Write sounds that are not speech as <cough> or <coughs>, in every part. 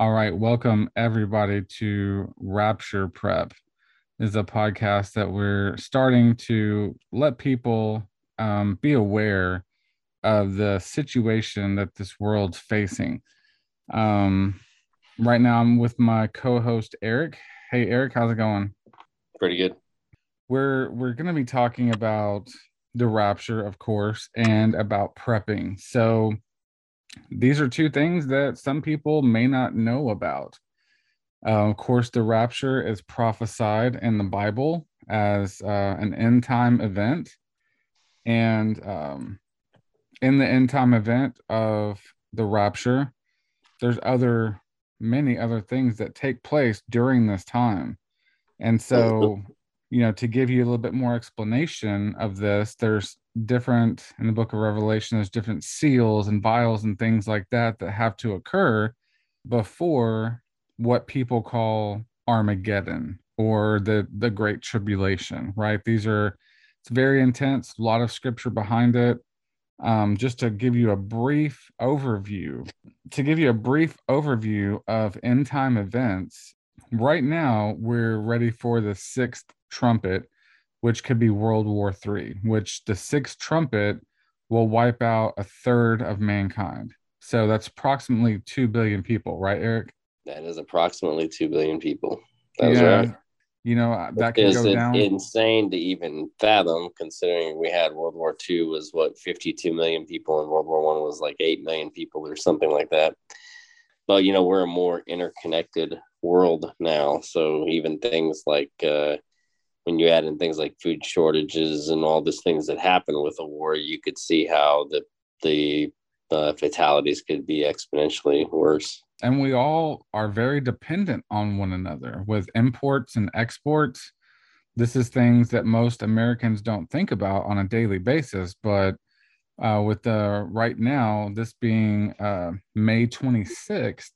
All right, welcome everybody to Rapture Prep. This is a podcast that we're starting to let people um, be aware of the situation that this world's facing. Um, right now, I'm with my co-host Eric. Hey, Eric, how's it going? Pretty good. We're we're going to be talking about the rapture, of course, and about prepping. So these are two things that some people may not know about. Uh, of course, the rapture is prophesied in the Bible as uh, an end time event. And um, in the end time event of the rapture, there's other, many other things that take place during this time. And so, you know, to give you a little bit more explanation of this, there's different in the book of revelation there's different seals and vials and things like that that have to occur before what people call armageddon or the the great tribulation right? These are it's very intense a lot of scripture behind it. Um, just to give you a brief overview to give you a brief overview of end time events right now we're ready for the sixth trumpet which could be World War III, which the sixth trumpet will wipe out a third of mankind. So that's approximately 2 billion people, right, Eric? That is approximately 2 billion people. That's yeah. right. You know, uh, that could go down. insane to even fathom considering we had World War II was what 52 million people and World War One was like 8 million people or something like that. But, you know, we're a more interconnected world now. So even things like, uh, when you add in things like food shortages and all these things that happen with a war, you could see how the the uh, fatalities could be exponentially worse. And we all are very dependent on one another with imports and exports. This is things that most Americans don't think about on a daily basis, but uh, with the right now, this being uh, May 26th,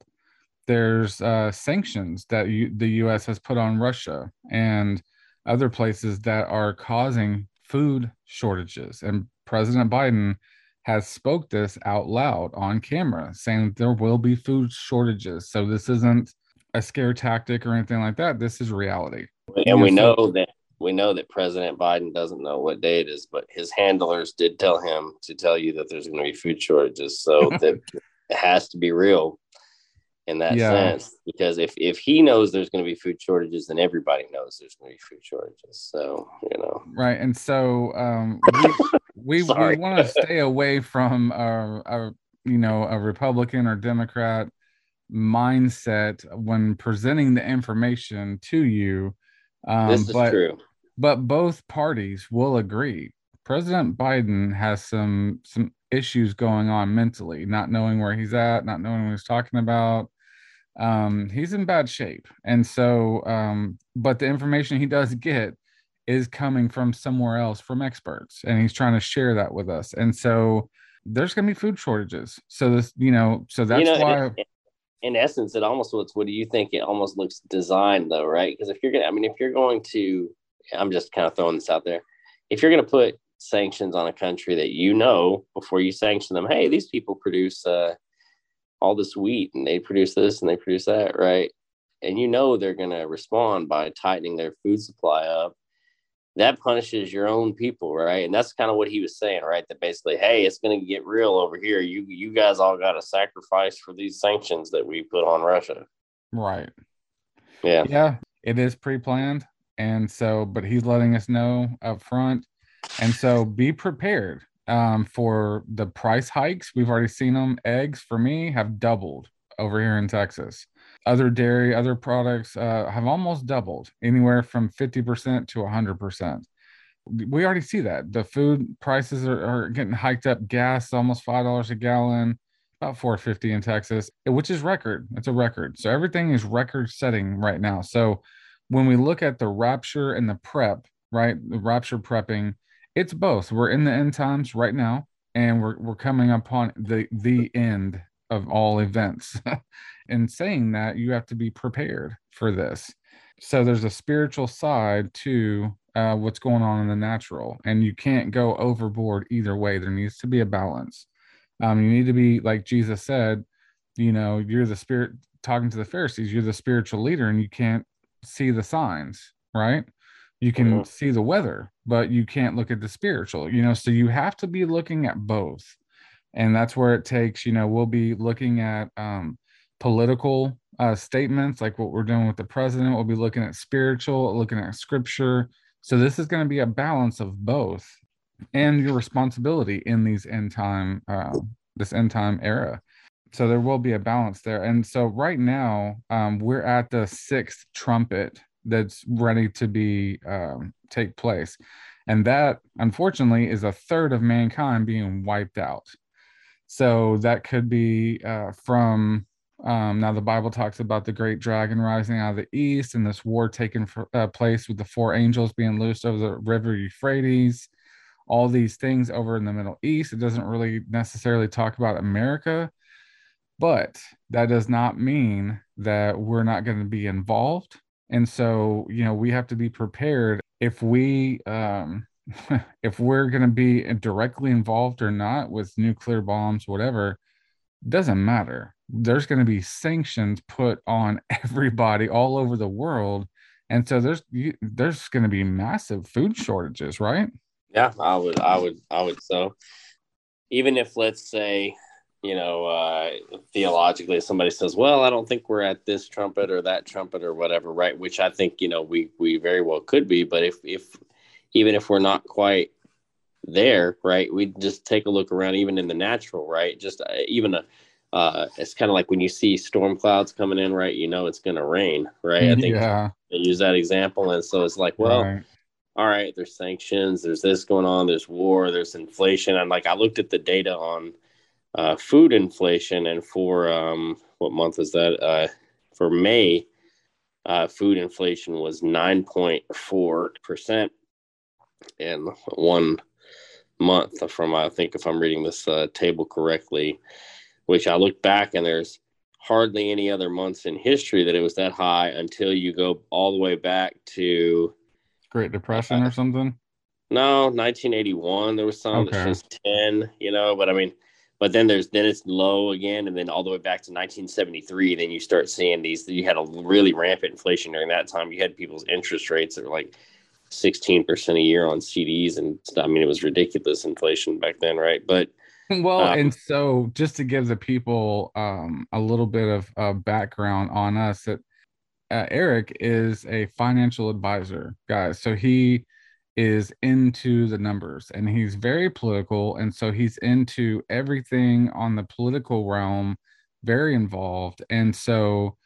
there's uh, sanctions that you, the U.S. has put on Russia, and other places that are causing food shortages. And President Biden has spoke this out loud on camera, saying there will be food shortages. So this isn't a scare tactic or anything like that. This is reality. And we know that we know that President Biden doesn't know what day it is, but his handlers did tell him to tell you that there's going to be food shortages. So <laughs> that it has to be real in that yeah. sense because if if he knows there's going to be food shortages then everybody knows there's going to be food shortages so you know. Right and so um we <laughs> we, we want to stay away from a, a you know a republican or democrat mindset when presenting the information to you um this is but, true. but both parties will agree. President biden has some some issues going on mentally not knowing where he's at not knowing what he's talking about um, he's in bad shape. And so, um, but the information he does get is coming from somewhere else from experts, and he's trying to share that with us. And so, there's going to be food shortages. So this, you know, so that's you know, why. In, in essence, it almost looks. What do you think? It almost looks designed, though, right? Because if you're gonna, I mean, if you're going to, I'm just kind of throwing this out there. If you're going to put sanctions on a country that you know before you sanction them, hey, these people produce uh, all this wheat and they produce this and they produce that, right? And you know they're going to respond by tightening their food supply up. That punishes your own people, right? And that's kind of what he was saying, right? That basically, hey, it's going to get real over here. You you guys all got to sacrifice for these sanctions that we put on Russia. Right. Yeah. Yeah, it is pre-planned, and so, but he's letting us know up front, and so be prepared um, for the price hikes. We've already seen them. Eggs for me have doubled over here in Texas. Other dairy, other products uh, have almost doubled, anywhere from 50% to 100%. We already see that. The food prices are, are getting hiked up. Gas almost $5 a gallon, about 450 in Texas, which is record. It's a record. So everything is record setting right now. So when we look at the rapture and the prep, right? The rapture prepping, it's both. We're in the end times right now, and we're we're coming upon the the end of all events. <laughs> and saying that, you have to be prepared for this. So there's a spiritual side to uh, what's going on in the natural, and you can't go overboard either way. There needs to be a balance. Um, you need to be like Jesus said. You know, you're the spirit talking to the Pharisees, you're the spiritual leader and you can't see the signs, right? You can mm-hmm. see the weather, but you can't look at the spiritual, you know, so you have to be looking at both. And that's where it takes, you know, we'll be looking at um, political uh, statements like what we're doing with the president. We'll be looking at spiritual, looking at scripture. So this is going to be a balance of both and your responsibility in these end time, uh, this end time era. So there will be a balance there. And so right now, um, we're at the sixth trumpet that's ready to be um, take place, and that unfortunately is a third of mankind being wiped out. So that could be uh, from um, now, the Bible talks about the great dragon rising out of the east and this war taking for, uh, place with the four angels being loosed over the river Euphrates. All these things over in the Middle East. It doesn't really necessarily talk about America, but that does not mean that we're not going to be involved. And so, you know, we have to be prepared if we, um, <laughs> if we're going to be directly involved or not with nuclear bombs, whatever, doesn't matter. There's going to be sanctions put on <laughs> everybody all over the world. And so there's you, there's going to be massive food shortages right? Yeah i would i would i would so. Even if let's say you know uh theologically somebody says well i don't think we're at this trumpet or that trumpet or whatever right which i think you know we we very well could be but if if even if we're not quite there right we just take a look around even in the natural right just uh, even a uh, it's kind of like when you see storm clouds coming in, right? You know it's going to rain, right? I think yeah. they use that example, and so it's like, well, right. all right, there's sanctions, there's this going on, there's war, there's inflation, and like I looked at the data on uh, food inflation, and for um, what month is that? Uh, for May, uh, food inflation was nine point four percent in one month. From I think if I'm reading this uh, table correctly which I look back and there's hardly any other months in history that it was that high until you go all the way back to Great Depression uh, or something. No, 1981. There was some okay. that's just 10, you know, but I mean, but then there's then it's low again, and then all the way back to 1973. Then you start seeing these. You had a really rampant inflation during that time. You had people's interest rates that were like 16% a year on CDs, and I mean, it was ridiculous inflation back then, right? But well, um, and so just to give the people um, a little bit of uh, background on us, that uh, Eric is a financial advisor, guys. So he is into the numbers and he's very political. And so he's into everything on the political realm, very involved. And so,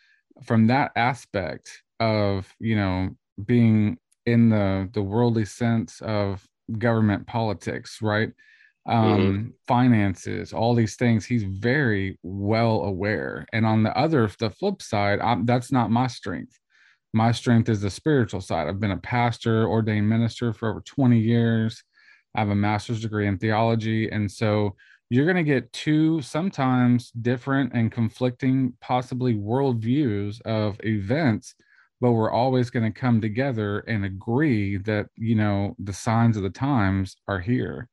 from that aspect of, you know, being in the the worldly sense of government politics, right? Mm-hmm. um, mm-hmm. finances, all these things. He's very well aware. And on the other, the flip side, I'm, that's not my strength. My strength is the spiritual side. I've been a pastor, ordained minister for over 20 years. I have a master's degree in theology. And so you're going to get two sometimes different and conflicting, possibly worldviews of events, but we're always going to come together and agree that, you know, the signs of the times are here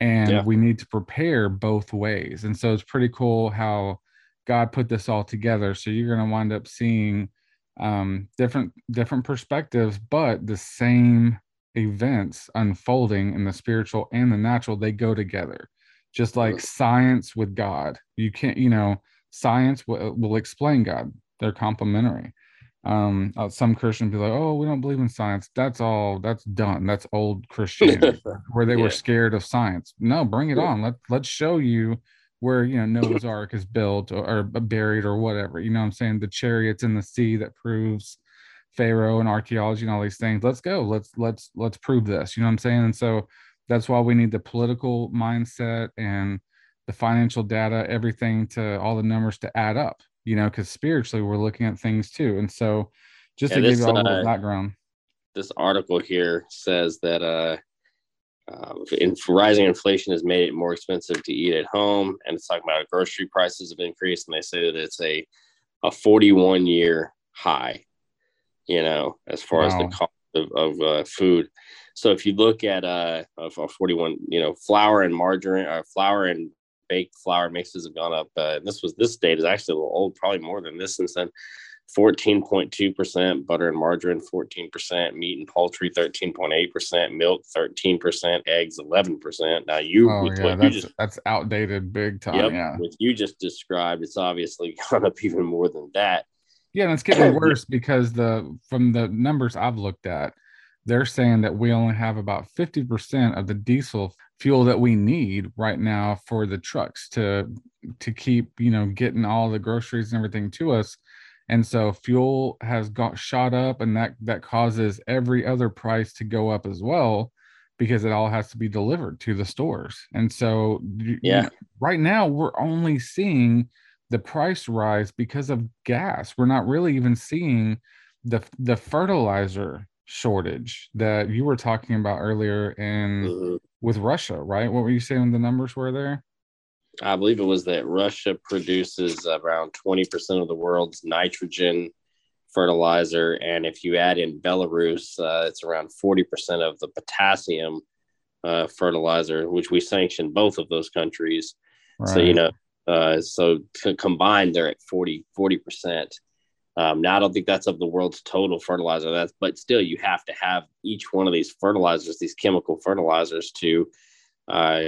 and yeah. we need to prepare both ways and so it's pretty cool how god put this all together so you're going to wind up seeing um, different different perspectives but the same events unfolding in the spiritual and the natural they go together. Just like science with god. You can't you know science will, will explain god. They're complementary. Um uh, some christians be like oh we don't believe in science. That's all that's done. That's old christianity <laughs> where they yeah. were scared of science. No bring it on. Let let's show you where you know <coughs> noah's ark is built or, or, buried or whatever you know i'm saying the chariots in the sea that proves pharaoh and archaeology and all these things let's go let's let's let's prove this you know what i'm saying and so that's why we need the political mindset and the financial data everything to all the numbers to add up you know, because spiritually we're looking at things too. And so just yeah, to this, give you all uh, the background. This article here says that uh, uh, in, rising inflation has made it more expensive to eat at home. And it's talking about grocery prices have increased. And they say that it's a, a 41 year high, you know, as far wow. as the cost of, of uh, food. So if you look at uh, a 41, you know, flour and margarine, or uh, flour and baked flour mixes have gone up. Uh, this was this date is actually a little old, probably more than this since then. 14.2%, butter and margarine 14%, meat and poultry 13.8%, milk 13%, eggs 11%. Now you, oh, yeah, that's, just, that's outdated big time. Yep, yeah. What you just described, it's obviously <laughs> gone up even more than that. Yeah, and it's getting <coughs> worse because the from the numbers I've looked at, they're saying that we only have about 50% of the diesel fuel that we need right now for the trucks to to keep, you know, getting all the groceries and everything to us and so fuel has got shot up and that that causes every other price to go up as well because it all has to be delivered to the stores. And so yeah. right now we're only seeing the price rise because of gas. We're not really even seeing the the fertilizer shortage that you were talking about earlier in mm-hmm. with russia right? What were you saying the numbers were there I believe it was that Russia produces around 20% of the world's nitrogen fertilizer. And if you add in Belarus, uh, it's around 40% of the potassium uh, fertilizer, which we sanction both of those countries. Right. So, you know, uh, so combined, they're at 40, 40%. Um, now, I don't think that's of the world's total fertilizer. That's, but still, you have to have each one of these fertilizers, these chemical fertilizers, to uh,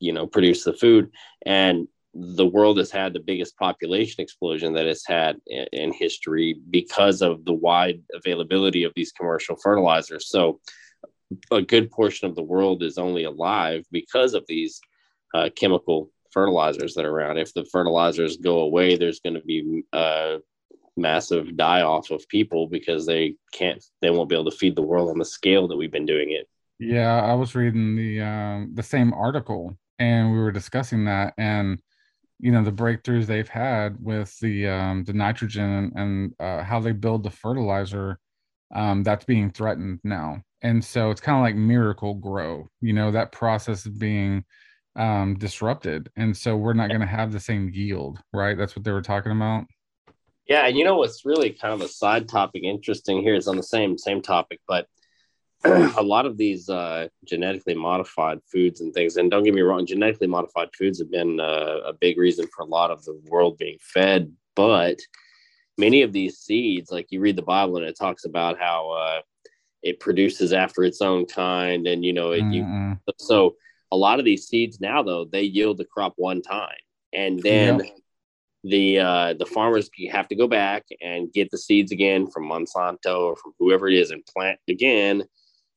you know produce the food and the world has had the biggest population explosion that it's had in, in history because of the wide availability of these commercial fertilizers so a good portion of the world is only alive because of these uh, chemical fertilizers that are around. If the fertilizers go away, there's going to be a uh, massive die off of people because they can't, they won't be able to feed the world on the scale that we've been doing it. Yeah, I was reading the um, the same article and we were discussing that and you know the breakthroughs they've had with the um, the nitrogen and, uh, how they build the fertilizer um, that's being threatened now. And so it's kind of like Miracle-Gro you know that process is being um, disrupted. And so we're not going to have the same yield right? That's what they were talking about? Yeah and you know what's really kind of a side topic interesting here is on the same same topic but <clears throat> a lot of these uh, genetically modified foods and things, and don't get me wrong, genetically modified foods have been uh, a big reason for a lot of the world being fed. But many of these seeds, like you read the Bible and it talks about how uh, it produces after its own kind, and you know, it, you, so a lot of these seeds now, though, they yield the crop one time, and then. The uh, the farmers have to go back and get the seeds again from Monsanto or from whoever it is and plant again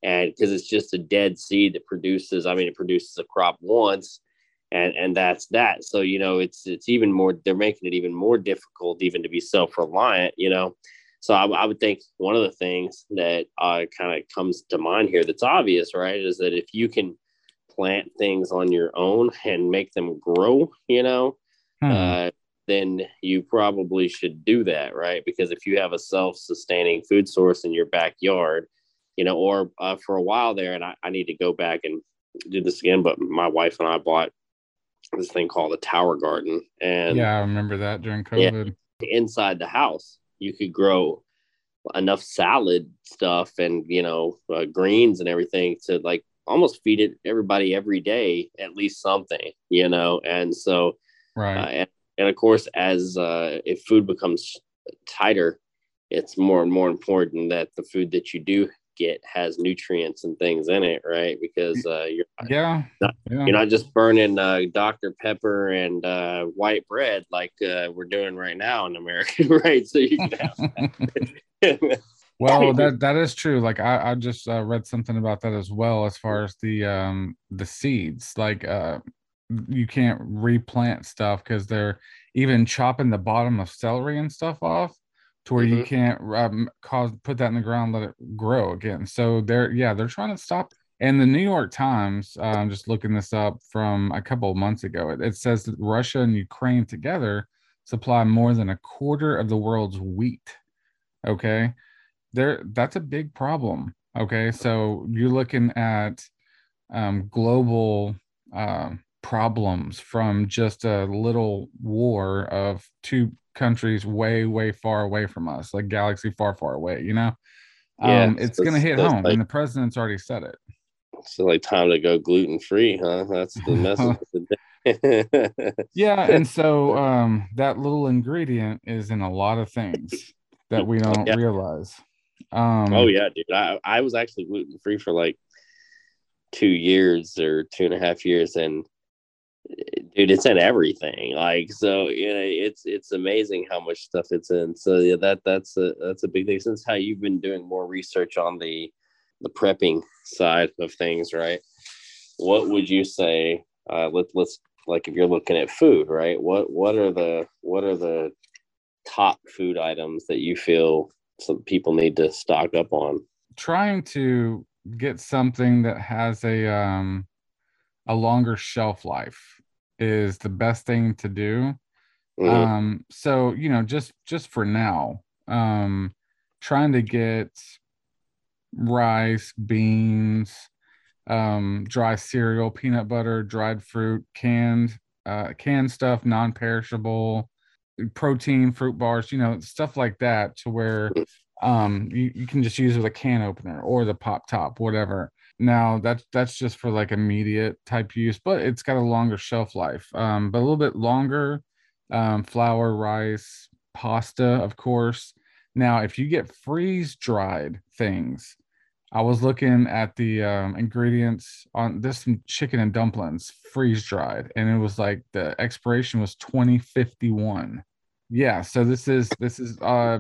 and because it's just a dead seed that produces i mean it produces a crop once and and that's that. So you know it's it's even more they're making it even more difficult even to be self-reliant you know? So i, I would think one of the things that uh, kind of comes to mind here that's obvious right is that if you can plant things on your own and make them grow you know hmm. uh, then you probably should do that right? Because if you have a self-sustaining food source in your backyard you know, or uh, for a while there, and I, I need to go back and do this again, but my wife and I bought this thing called a tower garden. And yeah, I remember that during COVID. Yeah, inside the house, you could grow enough salad stuff and, you know, uh, greens and everything to like almost feed it everybody every day, at least something, you know? And so, right. Uh, and, and of course, as uh, if food becomes tighter, it's more and more important that the food that you do get has nutrients and things in it, right? Because uh, you're yeah, not, yeah. you're not just burning uh, Dr Pepper and uh, white bread like uh, we're doing right now in America, <laughs> right? So you can have. <laughs> well, that that is true. Like I, I just uh, read something about that as well, as far as the um the seeds. Like uh, you can't replant stuff because they're even chopping the bottom of celery and stuff off to where mm-hmm. you can't um, cause put that in the ground, let it grow again. So they're yeah, they're trying to stop. And the New York Times, uh, I'm just looking this up from a couple of months ago. It, it says that Russia and Ukraine together supply more than a quarter of the world's wheat. Okay, there that's a big problem. Okay, so you're looking at um, global uh, problems from just a little war of two countries way way far away from us like galaxy far far away you know yeah, um it's gonna hit home like, and the president's already said it so like time to go gluten free huh that's the message <laughs> yeah, <laughs> and so um, that little ingredient is in a lot of things that we don't yeah. realize. Um, oh yeah, dude. I, I was actually gluten free for like two years or two and a half years, and dude, it's in everything. Like so, you know, it's it's amazing how much stuff it's in. So yeah, that that's a that's a big thing. Since how you've been doing more research on the the prepping side of things, right? What would you say? Uh, let let's like if you're looking at food, right? What what are the what are the top food items that you feel some people need to stock up on? Trying to get something that has a um a longer shelf life is the best thing to do. Mm-hmm. Um so you know just just for now um trying to get rice, beans, um, dry cereal, peanut butter, dried fruit, canned, uh, canned stuff, non-perishable, protein, fruit bars, you know, stuff like that, to where um, you, you can just use with a can opener or the pop top, whatever. Now that's that's just for like immediate type use, but it's got a longer shelf life, um, but a little bit longer. Um, flour, rice, pasta, of course. Now, if you get freeze dried things, I was looking at the um, ingredients on this chicken and dumplings freeze dried, and it was like the expiration was 2051. Yeah, so this is this is uh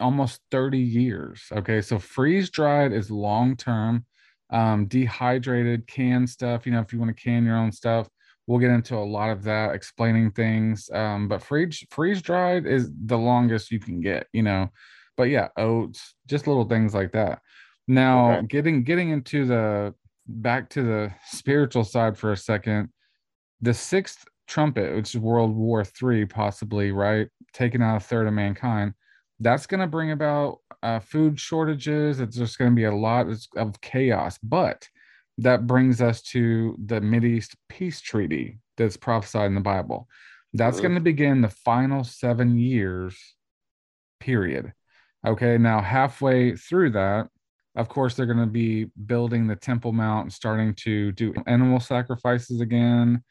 almost 30 years. Okay, so freeze dried is long term. Um, dehydrated canned stuff, you know, if you want to can your own stuff, we'll get into a lot of that, explaining things. Um, but freeze freeze dried is the longest you can get, you know. But yeah, oats, just little things like that. Now, okay. getting getting into the back to the spiritual side for a second, the sixth trumpet, which is World War Three, possibly right, taking out a third of mankind. That's going to bring about uh, food shortages. It's just going to be a lot of chaos. But that brings us to the East peace treaty that's prophesied in the Bible. That's going to begin the final seven years period. Okay, now halfway through that, of course they're going to be building the temple mount and starting to do animal sacrifices again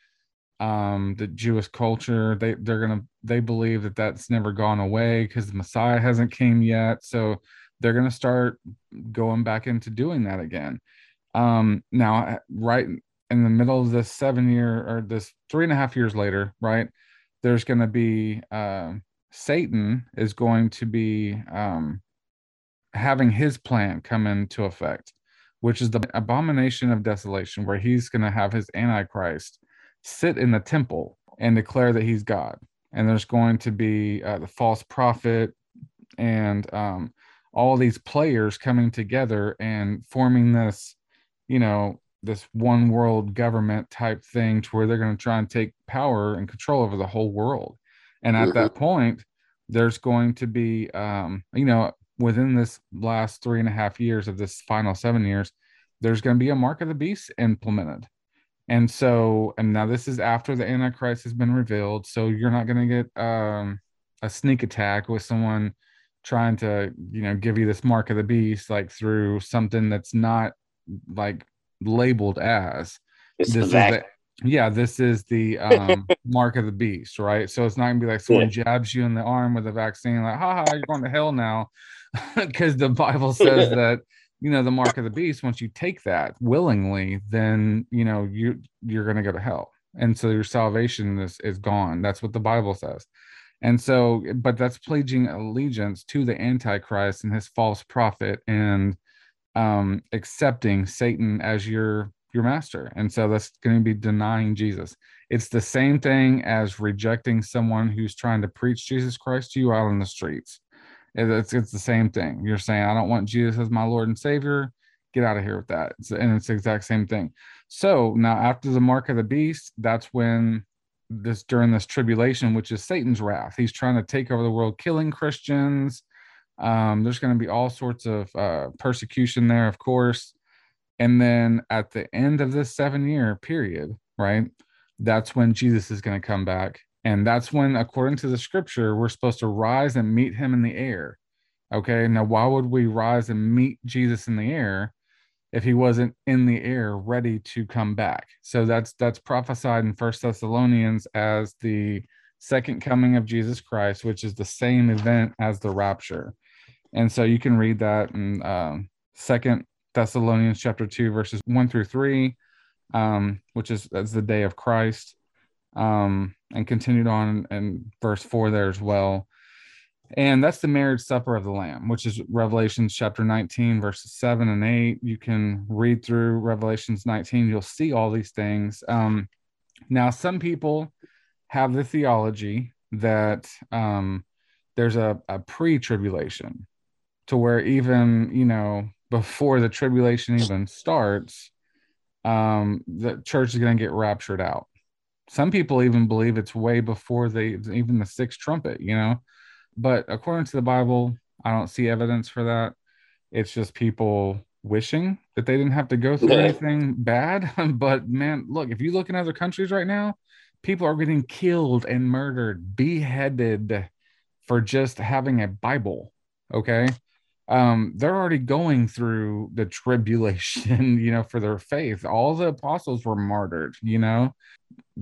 um the jewish culture they they're to they believe that that's never gone away because the messiah hasn't came yet. So they're to start going back into doing that again. Um now right in the middle of this seven year or this three and a half years later right there's to be uh, satan is going to be um having his plan come into effect, which is the abomination of desolation, where he's to have his antichrist sit in the temple and declare that he's God. And there's going to be uh, the false prophet and um, all these players coming together and forming this, you know, this one world government type thing to where they're going to try and take power and control over the whole world. And at mm-hmm. that point, there's going to be, um, you know, within this last three and a half years of this final seven years, there's going to be a mark of the beast implemented. And so, and now this is after the Antichrist has been revealed. So you're not going to get um, a sneak attack with someone trying to, you know, give you this mark of the beast, like through something that's not like labeled as. It's this is the, yeah, this is the um, <laughs> mark of the beast, right? So it's not gonna be like someone yeah. jabs you in the arm with a vaccine, like, haha, you're going to hell now <laughs> because the Bible says <laughs> that you know the mark of the beast. Once you take that willingly, then you know you you're going to go to hell, and so your salvation is is gone. That's what the Bible says. And so, but that's pledging allegiance to the Antichrist and his false prophet, and um, accepting Satan as your your master. And so that's going to be denying Jesus. It's the same thing as rejecting someone who's trying to preach Jesus Christ to you out on the streets. It's it's the same thing. You're saying, I don't want Jesus as my Lord and Savior. Get out of here with that. It's, and it's the exact same thing. So now after the mark of the beast, that's when this during this tribulation, which is Satan's wrath. He's trying to take over the world, killing Christians. Um, there's going to be all sorts of uh, persecution there, of course. And then at the end of this seven year period, right, that's when Jesus is going to come back and that's when, according to the scripture, we're supposed to rise and meet him in the air. Okay. Now, why would we rise and meet Jesus in the air? if he wasn't in the air ready to come back. So that's that's prophesied in First Thessalonians as the second coming of Jesus Christ, which is the same event as the rapture. And so you can read that in um, Second Thessalonians chapter two, verses one through three, um, which is as the day of Christ, um, and continued on in verse four there as well. And that's the marriage supper of the Lamb, which is Revelations chapter 19, verses 7 and 8. You can read through Revelations 19, you'll see all these things. Um, now, some people have the theology that um, there's a, a pre tribulation to where even, you know, before the tribulation even starts, um, the church is going to get raptured out. Some people even believe it's way before they even the sixth trumpet, you know but according to the Bible, I don't see evidence for that. It's just people wishing that they didn't have to go through anything bad. <laughs> but man, look, if you look in other countries right now, people are getting killed and murdered, beheaded for just having a Bible. Okay. Um, they're already going through the tribulation, <laughs> you know, for their faith. All the apostles were martyred, you know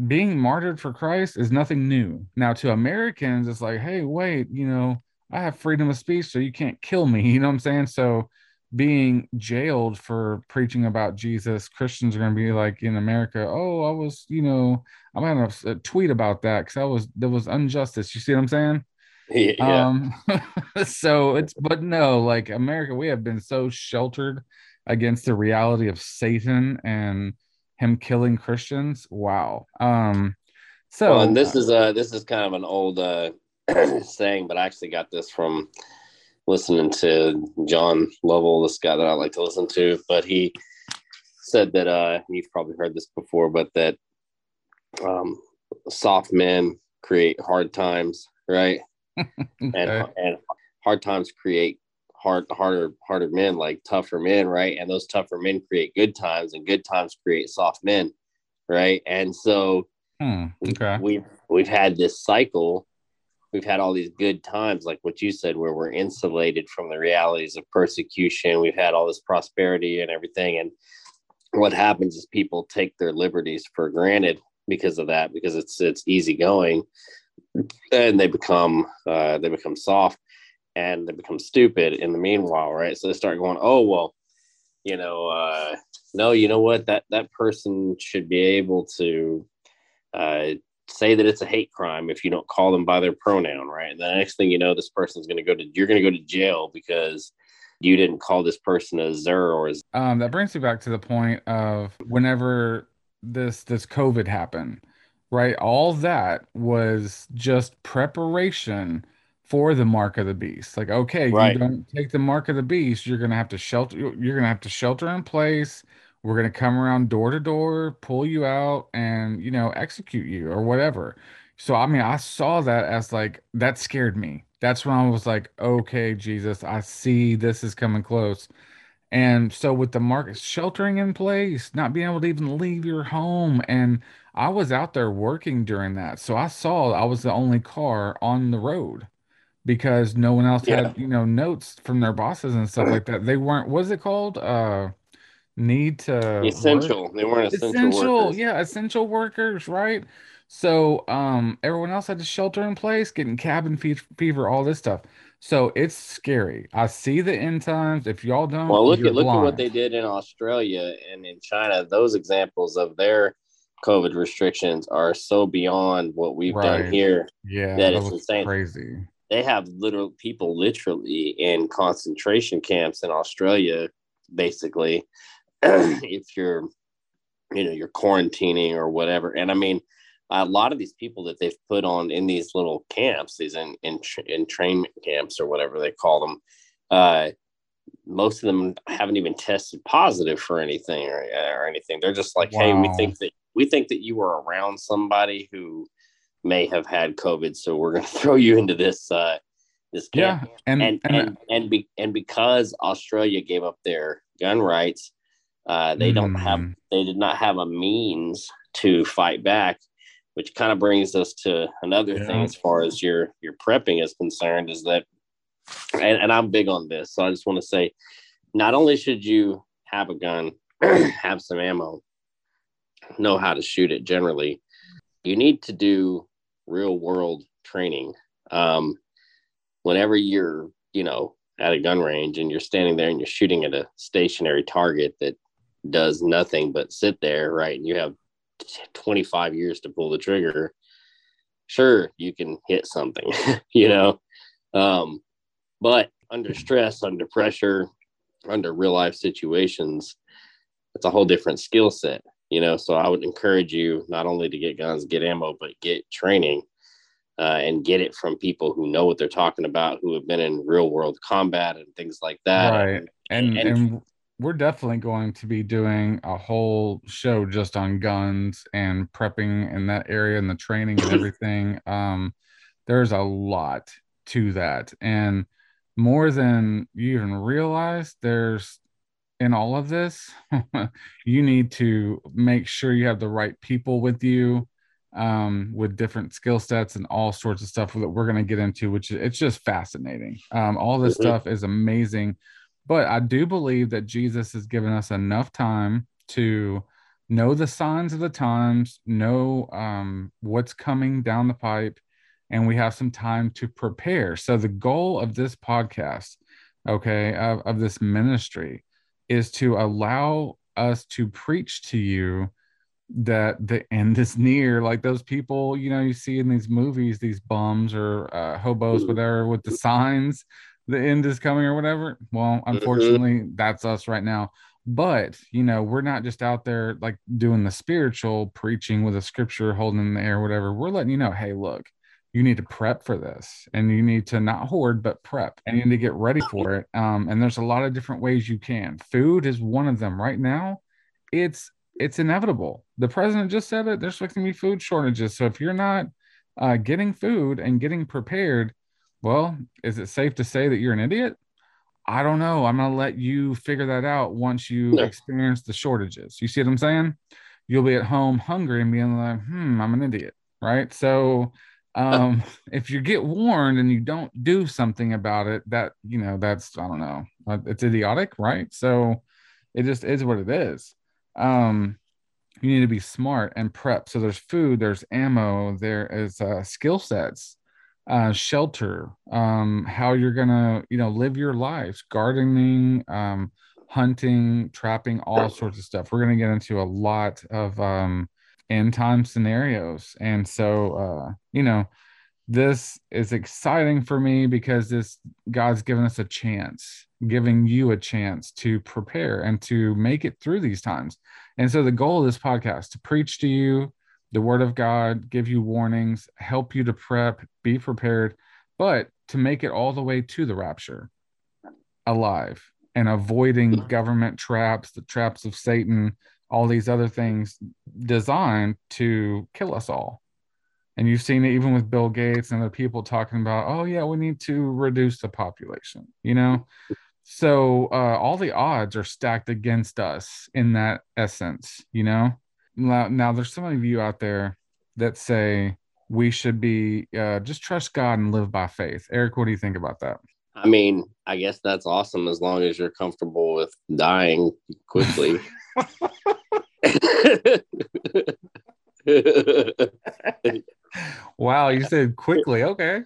being martyred for Christ is nothing new. Now, to Americans, it's like, hey, wait, you know, I have freedom of speech, so you can't kill me. <laughs> You know what I'm saying? So, being jailed for preaching about Jesus, Christians are going to be like in America, oh, I was, you know, I'm going to tweet about that because I was, there was injustice. You see what I'm saying? Yeah. Um, <laughs> so it's, but no, like America, we have been so sheltered against the reality of Satan and him killing Christians. Wow. Um, so well, and this is uh this is kind of an old uh <clears throat> saying, but I actually got this from listening to John Lovell, this guy that I like to listen to. But he said that uh you've probably heard this before, but that um soft men create hard times, right? <laughs> And and hard times create hard, harder, harder men, like tougher men, right? And those tougher men create good times, and good times create soft men, right? And so hmm, okay. we've we've had this cycle. We've had all these good times, like what you said, where we're insulated from the realities of persecution. We've had all this prosperity and everything, and what happens is people take their liberties for granted because of that, because it's it's easy going, and they become uh, they become soft and they become stupid in the meanwhile, right? So they start going, oh well, you know, uh, no, you know what? That that person should be able to uh, say that it's a hate crime if you don't call them by their pronoun, right? And the next thing you know, this person's going to go to you're going to go to jail because you didn't call this person a zer or a. Um, that brings me back to the point of whenever this this COVID happened, right? All that was just preparation for the mark of the beast. Like, okay, right. you don't take the mark of the beast, you're gonna have to shelter. You're gonna have to shelter in place. We're gonna come around door to door, pull you out, and you know execute you or whatever. So I mean, I saw that as like that scared me. That's when I was like, okay, Jesus, I see this is coming close. And so with the market sheltering in place, not being able to even leave your home, and I was out there working during that, so I saw I was the only car on the road because no one else yeah. had you know notes from their bosses and stuff like that. They weren't. Was it called? Uh, need to essential. Work? They weren't essential. Essential, yeah, essential workers, right? So um, everyone else had to shelter in place, getting cabin fever, all this stuff. So it's scary. I see the end times. If y'all don't, well, look at look blind. at what they did in Australia and in China. Those examples of their COVID restrictions are so beyond what we've right. done here. Yeah, that, that it's insane. Crazy they have literal people literally in concentration camps in Australia, basically. <clears throat> if you're, you know, you're quarantining or whatever. And I mean, a lot of these people that they've put on in these little camps, these in in entrainment camps or whatever they call them, uh, most of them haven't even tested positive for anything or, or anything. They're just like, wow. hey, we think that we think that you were around somebody who may have had COVID, so we're going <laughs> to throw you into this uh, this camp. Yeah, and and and and, and, be, and because Australia gave up their gun rights, uh, they mm. don't have hmm. they did not have a means to fight back, which kind of brings us to another yeah. thing as far as your your prepping is concerned. Is that and, and I'm big on this, so I just want to say, not only should you have a gun, <clears throat> have some ammo, know how to shoot it generally, you need to do real world training. Um, whenever you're, you know, at a gun range and you're standing there and you're shooting at a stationary target that does nothing but sit there, right? And you have 25 years to pull the trigger. Sure, you can hit something, <laughs> you know, um, but under stress, under pressure, under real life situations, it's a whole different skill set, you know. So I would encourage you not only to get guns, get ammo, but get training uh, and get it from people who know what they're talking about, who have been in real world combat and things like that. Right. And, and, and we're definitely going to be doing a whole show just on guns and prepping in that area and the training and <laughs> everything. Um, there's a lot to that. And more than you even realize, there's in all of this, <laughs> you need to make sure you have the right people with you um, with different skill sets and all sorts of stuff that we're going to get into, which it's just fascinating. Um, all this mm-hmm. stuff is amazing. But I do believe that Jesus has given us enough time to know the signs of the times, know um, what's coming down the pipe, and we have some time to prepare. So, the goal of this podcast, okay, of, of this ministry is to allow us to preach to you that the end is near like those people you know you see in these movies these bums or uh, hobos whatever with the signs the end is coming or whatever well mm-hmm. unfortunately mm-hmm. that's us right now but you know we're not just out there like doing the spiritual preaching with a scripture holding in the air whatever we're letting you know hey look you need to prep for this and you need to not hoard but prep and you need to get ready for it um, and there's a lot of different ways you can food is one of them right now it's it's inevitable. The president just said it. There's going to be food shortages. So if you're not uh, getting food and getting prepared, well, is it safe to say that you're an idiot? I don't know. I'm going to let you figure that out once you no. experience the shortages. You see what I'm saying? You'll be at home hungry and being like, hmm, I'm an idiot. Right. So um, <laughs> if you get warned and you don't do something about it, that, you know, that's, I don't know, uh, it's idiotic. Right. So it just is what it is um you need to be smart and prep so there's food there's ammo there is uh, skill sets uh, shelter um, how you're gonna you know live your lives, gardening um, hunting trapping all sorts of stuff we're gonna get into a lot of um, end time scenarios and so uh, you know this is exciting for me because this god's given us a chance giving you a chance to prepare and to make it through these times. And so the goal of this podcast to preach to you the word of God, give you warnings, help you to prep, be prepared, but to make it all the way to the rapture alive and avoiding government traps, the traps of Satan, all these other things designed to kill us all. And you've seen it even with Bill Gates and the people talking about, oh, yeah, we need to reduce the population, you know? So uh, all the odds are stacked against us in that essence, you know. Now, now there's some of you out there that say we should be uh, just trust God and live by faith. Eric, what do you think about that? I mean, I guess that's awesome as long as you're comfortable with dying quickly. <laughs> wow, you said quickly. Okay.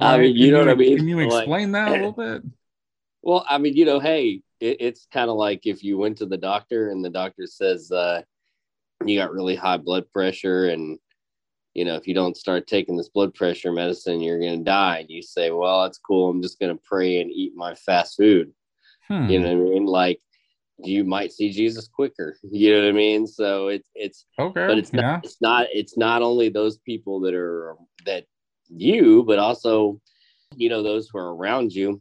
I mean, you can know you, what I mean. Can you explain like, that a little bit? Well, I mean, you know, hey, it, it's kind of like if you went to the doctor and the doctor says uh, you got really high blood pressure, and you know, if you don't start taking this blood pressure medicine, you're gonna die. And you say, well, that's cool. I'm just gonna pray and eat my fast food. Hmm. You know what I mean? Like you might see Jesus quicker. <laughs> You know what I mean? So it's it's okay, but it's not yeah. it's not it's not only those people that are that you, but also you know those who are around you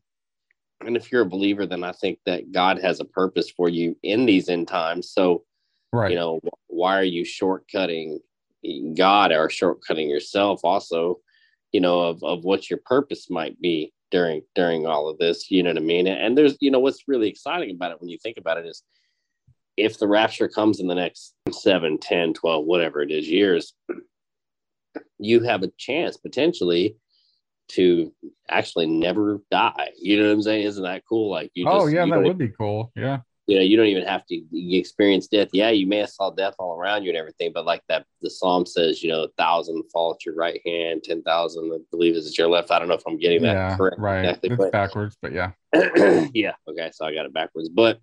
and if you're a believer then i think that god has a purpose for you in these end times so right you know why are you shortcutting god or shortcutting yourself also you know of, of what your purpose might be during during all of this you know what i mean and there's you know what's really exciting about it when you think about it is if the rapture comes in the next 7 10 12 whatever it is years you have a chance potentially to actually never die. You know what I'm saying? Isn't that cool? Like you. Oh, just, oh yeah, that would be cool. Yeah. You know, you don't even have to experience death. Yeah, you may have saw death all around you and everything, but like that, the psalm says, you know, a thousand fall at your right hand, ten thousand, I believe, is at your left. I don't know if I'm getting that yeah, correct. Right, exactly, it's but- backwards, but yeah, <clears throat> yeah. Okay, so I got it backwards, but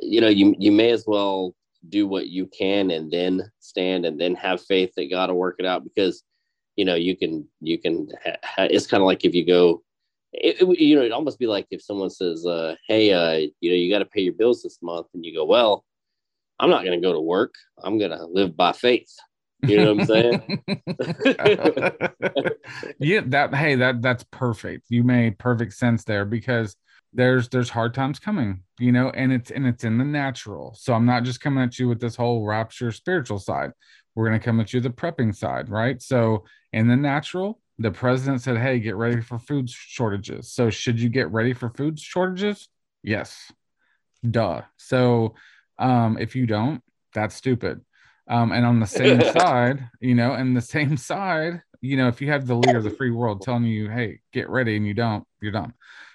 you know, you you may as well do what you can and then stand and then have faith that God will work it out because you know you can you can. Ha- it's kind of like if you go it, it, you know, it'd almost be like if someone says, uh, "Hey, uh, you know, you got to pay your bills this month," and you go, "Well, I'm not going to go to work. I'm going to live by faith." You know what I'm saying? <laughs> yeah, that hey, that that's perfect. You made perfect sense there because there's there's hard times coming, you know, and it's and it's in the natural. So I'm not just coming at you with this whole rapture spiritual side. We're going to come at you the prepping side, right? So in the natural, the president said, "Hey, get ready for food shortages." So should you get ready for food shortages? Yes. Duh. So um if you don't, that's stupid. Um and on the same <laughs> side, you know, and the same side, you know, if you have the leader of the free world telling you, "Hey, get ready," and you don't, you're dumb.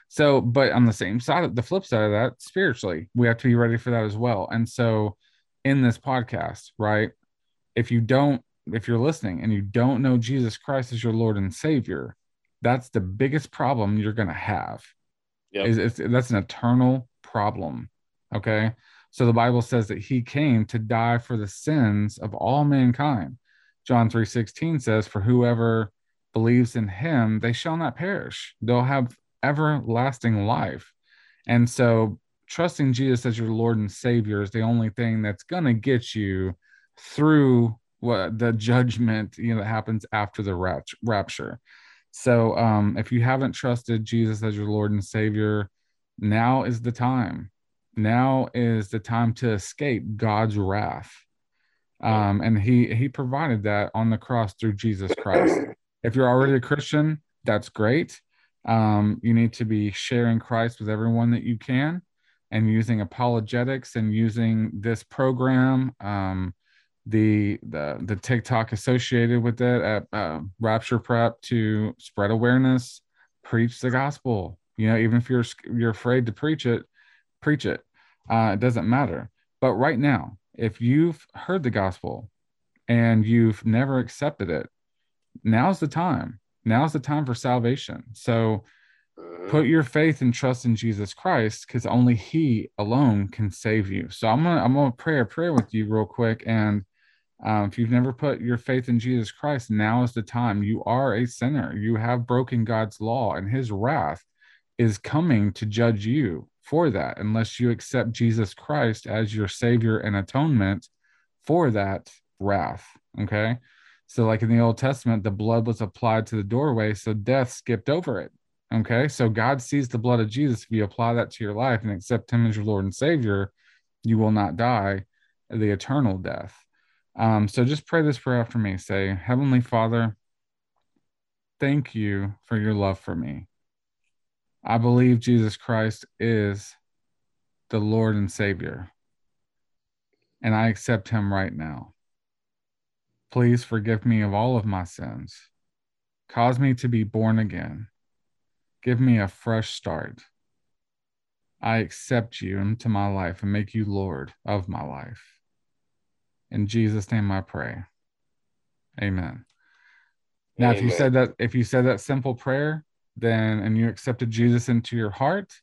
So, but on the same side, the flip side of that, spiritually, we have to be ready for that as well. And so, in this podcast, right, if you don't if you're listening and you don't know Jesus Christ as your Lord and Savior, that's the biggest problem you're going to have. Yep. Is it's, that's an eternal problem. Okay. So the Bible says that he came to die for the sins of all mankind. John 3:16 says, For whoever believes in him, they shall not perish. They'll have everlasting life. And so trusting Jesus as your Lord and Savior is the only thing that's gonna get you through what the judgment you know that happens after the rapt- rapture. So um if you haven't trusted jesus as your lord and savior now is the time. Now is the time to escape god's wrath. Um and he he provided that on the cross through jesus christ. If you're already a christian that's great. Um you need to be sharing christ with everyone that you can and using apologetics and using this program um the the the TikTok associated with it at uh, Rapture Prep to spread awareness, preach the gospel. You know, even if you're you're afraid to preach it, preach it. Uh, it doesn't matter. But right now, if you've heard the gospel and you've never accepted it, now's the time. Now's the time for salvation. So put your faith and trust in Jesus Christ because only He alone can save you. So I'm gonna I'm gonna pray a prayer with you real quick and um, if you've never put your faith in Jesus Christ, now is the time. You are a sinner. You have broken God's law, and his wrath is coming to judge you for that unless you accept Jesus Christ as your savior and atonement for that wrath. Okay. So, like in the Old Testament, the blood was applied to the doorway, so death skipped over it. Okay. So, God sees the blood of Jesus. If you apply that to your life and accept him as your Lord and Savior, you will not die the eternal death. Um, so just pray this prayer after me. Say, Heavenly Father, thank you for your love for me. I believe Jesus Christ is the Lord and Savior, and I accept him right now. Please forgive me of all of my sins. Cause me to be born again. Give me a fresh start. I accept you into my life and make you Lord of my life. In Jesus' name I pray. Amen. Now, if you said that, if you said that simple prayer, then and you accepted Jesus into your heart,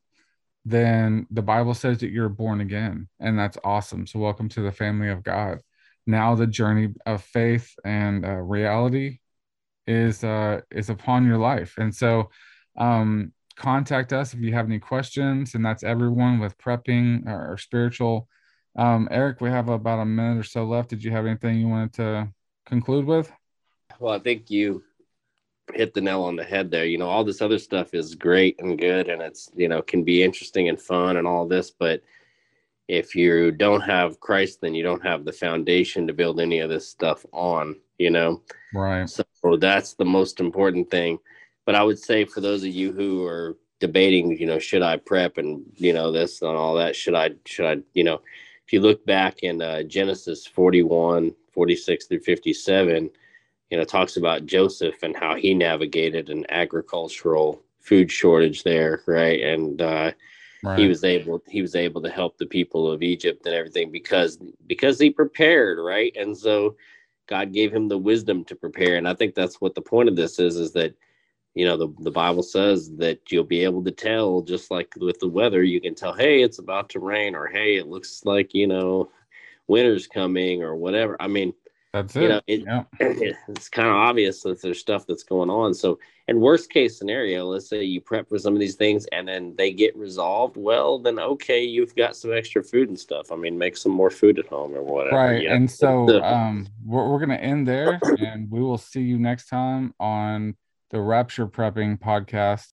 then the Bible says that you're born again, and that's awesome. So, welcome to the family of God. Now, the journey of faith and uh, reality is uh, is upon your life, and so um, contact us if you have any questions. And that's everyone with prepping or, or spiritual. Um, Eric, we have about a minute or so left. Did you have anything you wanted to conclude with? Well, I think you hit the nail on the head there. You know, all this other stuff is great and good, and it's you know can be interesting and fun and all this, but if you don't have Christ, then you don't have the foundation to build any of this stuff on. You know, Right. so that's the most important thing. But I would say for those of you who are debating, you know, should I prep and you know this and all that, should I should I, you know, if you look back in uh, Genesis 41, 46 through 57, you know, talks about Joseph and how he navigated an agricultural food shortage there, right? And uh, right. he was able he was able to help the people of Egypt and everything because because he prepared, right? And so God gave him the wisdom to prepare. And I think that's what the point of this is, is that you know the, the bible says that you'll be able to tell just like with the weather you can tell hey it's about to rain or hey it looks like you know winter's coming or whatever. I mean that's it, you know, it yeah. <clears throat> it's kind of obvious that there's stuff that's going on. So in worst case scenario let's say you prep for some of these things and then they get resolved well then okay you've got some extra food and stuff. I mean make some more food at home or whatever. Right. And so <laughs> um we're, we're gonna end there and we will see you next time on the Rapture Prepping podcast.